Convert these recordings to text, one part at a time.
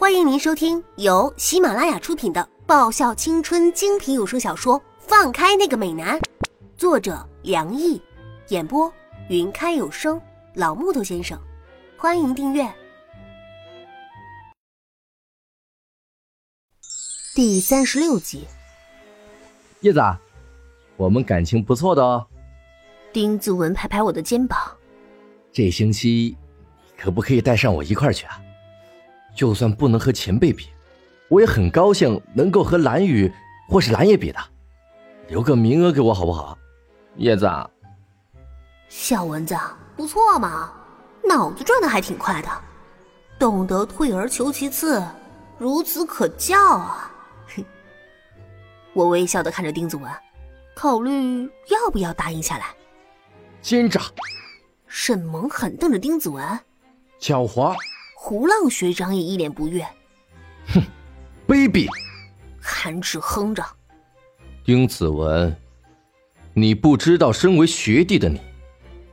欢迎您收听由喜马拉雅出品的爆笑青春精品有声小说《放开那个美男》，作者梁毅，演播云开有声老木头先生。欢迎订阅第三十六集。叶子，我们感情不错的哦。丁子文拍拍我的肩膀，这星期可不可以带上我一块去啊？就算不能和前辈比，我也很高兴能够和蓝雨或是蓝叶比的，留个名额给我好不好？叶子，小蚊子不错嘛，脑子转的还挺快的，懂得退而求其次，孺子可教啊！哼，我微笑的看着丁子文，考虑要不要答应下来。奸诈！沈萌狠瞪着丁子文，狡猾！胡浪学长也一脸不悦，哼，卑鄙！韩芷哼着，丁子文，你不知道身为学弟的你，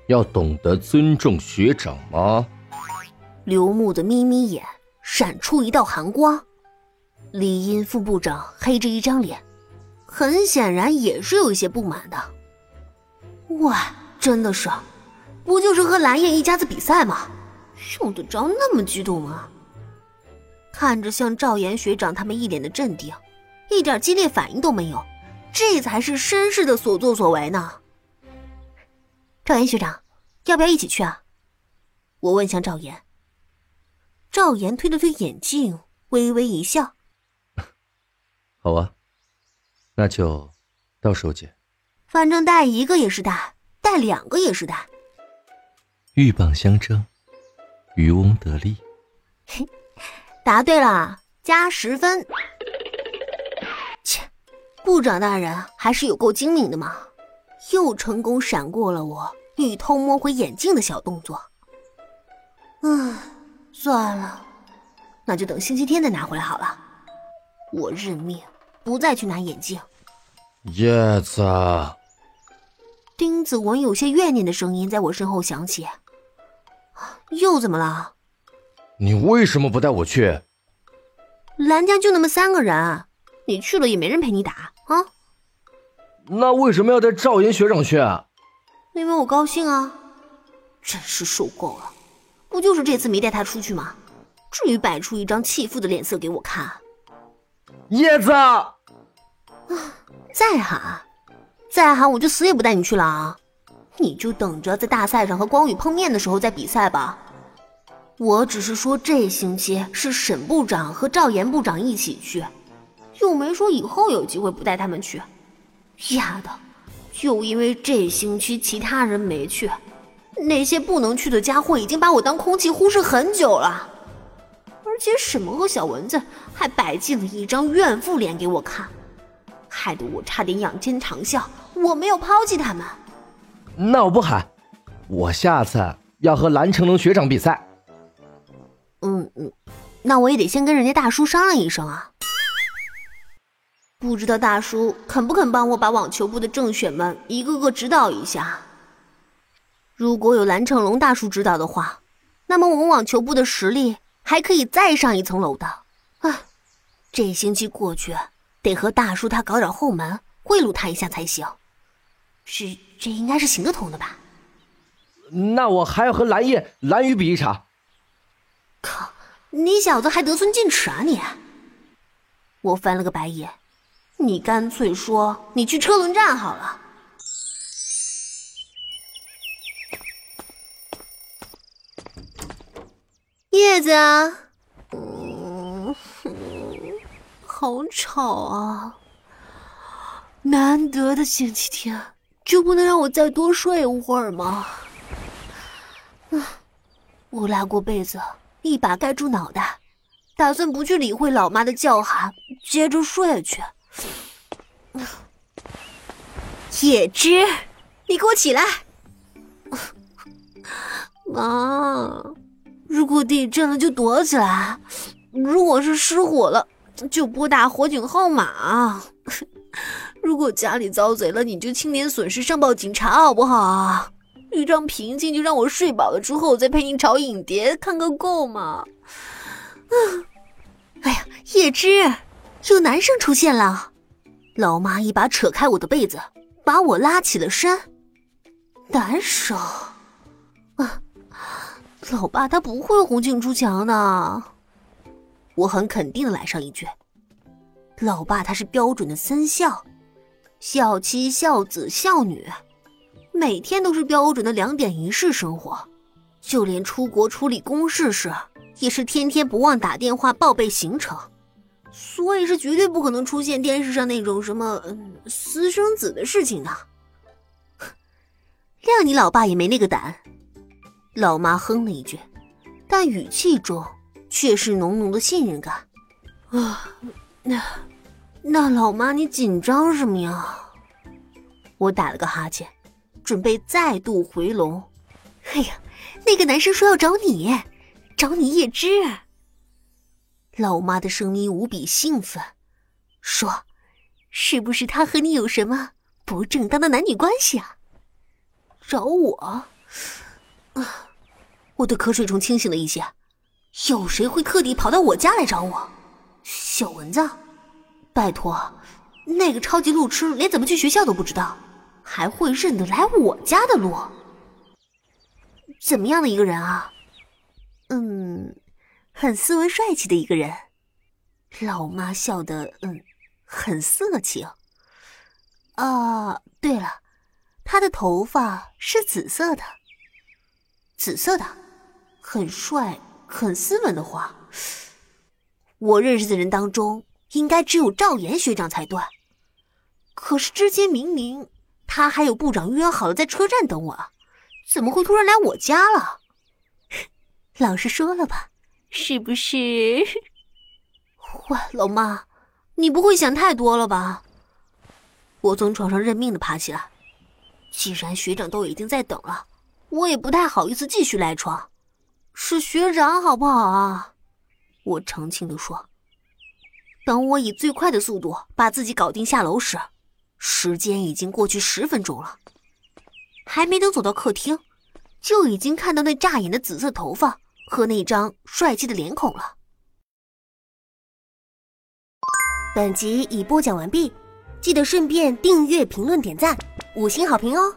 要懂得尊重学长吗？刘牧的眯眯眼闪出一道寒光，李音副部长黑着一张脸，很显然也是有一些不满的。喂，真的是，不就是和蓝燕一家子比赛吗？用得着那么激动吗？看着像赵岩学长他们一脸的镇定，一点激烈反应都没有，这才是绅士的所作所为呢。赵岩学长，要不要一起去啊？我问向赵岩。赵岩推了推眼镜，微微一笑：“好啊，那就到时候见。反正带一个也是带，带两个也是带。鹬蚌相争。”渔翁得利，答对了，加十分。切，部长大人还是有够精明的嘛，又成功闪过了我欲偷摸回眼镜的小动作。唉，算了，那就等星期天再拿回来好了。我认命，不再去拿眼镜。叶子，丁子文有些怨念的声音在我身后响起。又怎么了？你为什么不带我去？蓝家就那么三个人，你去了也没人陪你打啊。那为什么要带赵岩学长去？因为我高兴啊！真是受够了，不就是这次没带他出去吗？至于摆出一张弃妇的脸色给我看？叶子，啊！再喊，再喊，我就死也不带你去了啊！你就等着在大赛上和光宇碰面的时候再比赛吧。我只是说这星期是沈部长和赵岩部长一起去，又没说以后有机会不带他们去。丫的，就因为这星期其他人没去，那些不能去的家伙已经把我当空气忽视很久了。而且沈萌和小蚊子还摆进了一张怨妇脸给我看，害得我差点仰天长啸。我没有抛弃他们。那我不喊，我下次要和蓝成龙学长比赛。嗯嗯，那我也得先跟人家大叔商量一声啊。不知道大叔肯不肯帮我把网球部的正选们一个个指导一下？如果有蓝成龙大叔指导的话，那么我们网球部的实力还可以再上一层楼的。啊，这星期过去，得和大叔他搞点后门，贿赂他一下才行。是，这应该是行得通的吧？那我还要和蓝叶、蓝雨比一场。靠，你小子还得寸进尺啊你！我翻了个白眼，你干脆说你去车轮战好了。叶子，嗯，好吵啊！难得的星期天。就不能让我再多睡一会儿吗？我拉过被子，一把盖住脑袋，打算不去理会老妈的叫喊，接着睡去。野芝，你给我起来！妈，如果地震了就躲起来，如果是失火了就拨打火警号码。如果家里遭贼了，你就清点损失上报警察，好不好？一张平静就让我睡饱了之后再陪你炒影碟，看个够嘛。嗯，哎呀？叶芝，有男生出现了！老妈一把扯开我的被子，把我拉起了身。男生啊，老爸他不会红杏出墙的。我很肯定的来上一句：老爸他是标准的三孝，孝妻、孝子、孝女，每天都是标准的两点一式生活，就连出国处理公事时。也是天天不忘打电话报备行程，所以是绝对不可能出现电视上那种什么私生子的事情的。谅你老爸也没那个胆。老妈哼了一句，但语气中却是浓浓的信任感。啊，那那老妈你紧张什么呀？我打了个哈欠，准备再度回笼。哎呀，那个男生说要找你。找你叶芝，老妈的声音无比兴奋，说：“是不是他和你有什么不正当的男女关系啊？”找我？啊！我的瞌睡虫清醒了一些。有谁会特地跑到我家来找我？小蚊子，拜托，那个超级路痴连怎么去学校都不知道，还会认得来我家的路？怎么样的一个人啊？嗯，很斯文帅气的一个人。老妈笑得嗯，很色情。啊，对了，他的头发是紫色的。紫色的，很帅，很斯文的话，我认识的人当中应该只有赵岩学长才对。可是之前明明他还有部长约好了在车站等我，怎么会突然来我家了？老实说了吧，是不是？喂，老妈，你不会想太多了吧？我从床上认命的爬起来。既然学长都已经在等了，我也不太好意思继续赖床。是学长好不好啊？我澄清的说。等我以最快的速度把自己搞定下楼时，时间已经过去十分钟了。还没等走到客厅，就已经看到那扎眼的紫色头发。和那张帅气的脸孔了。本集已播讲完毕，记得顺便订阅、评论、点赞、五星好评哦！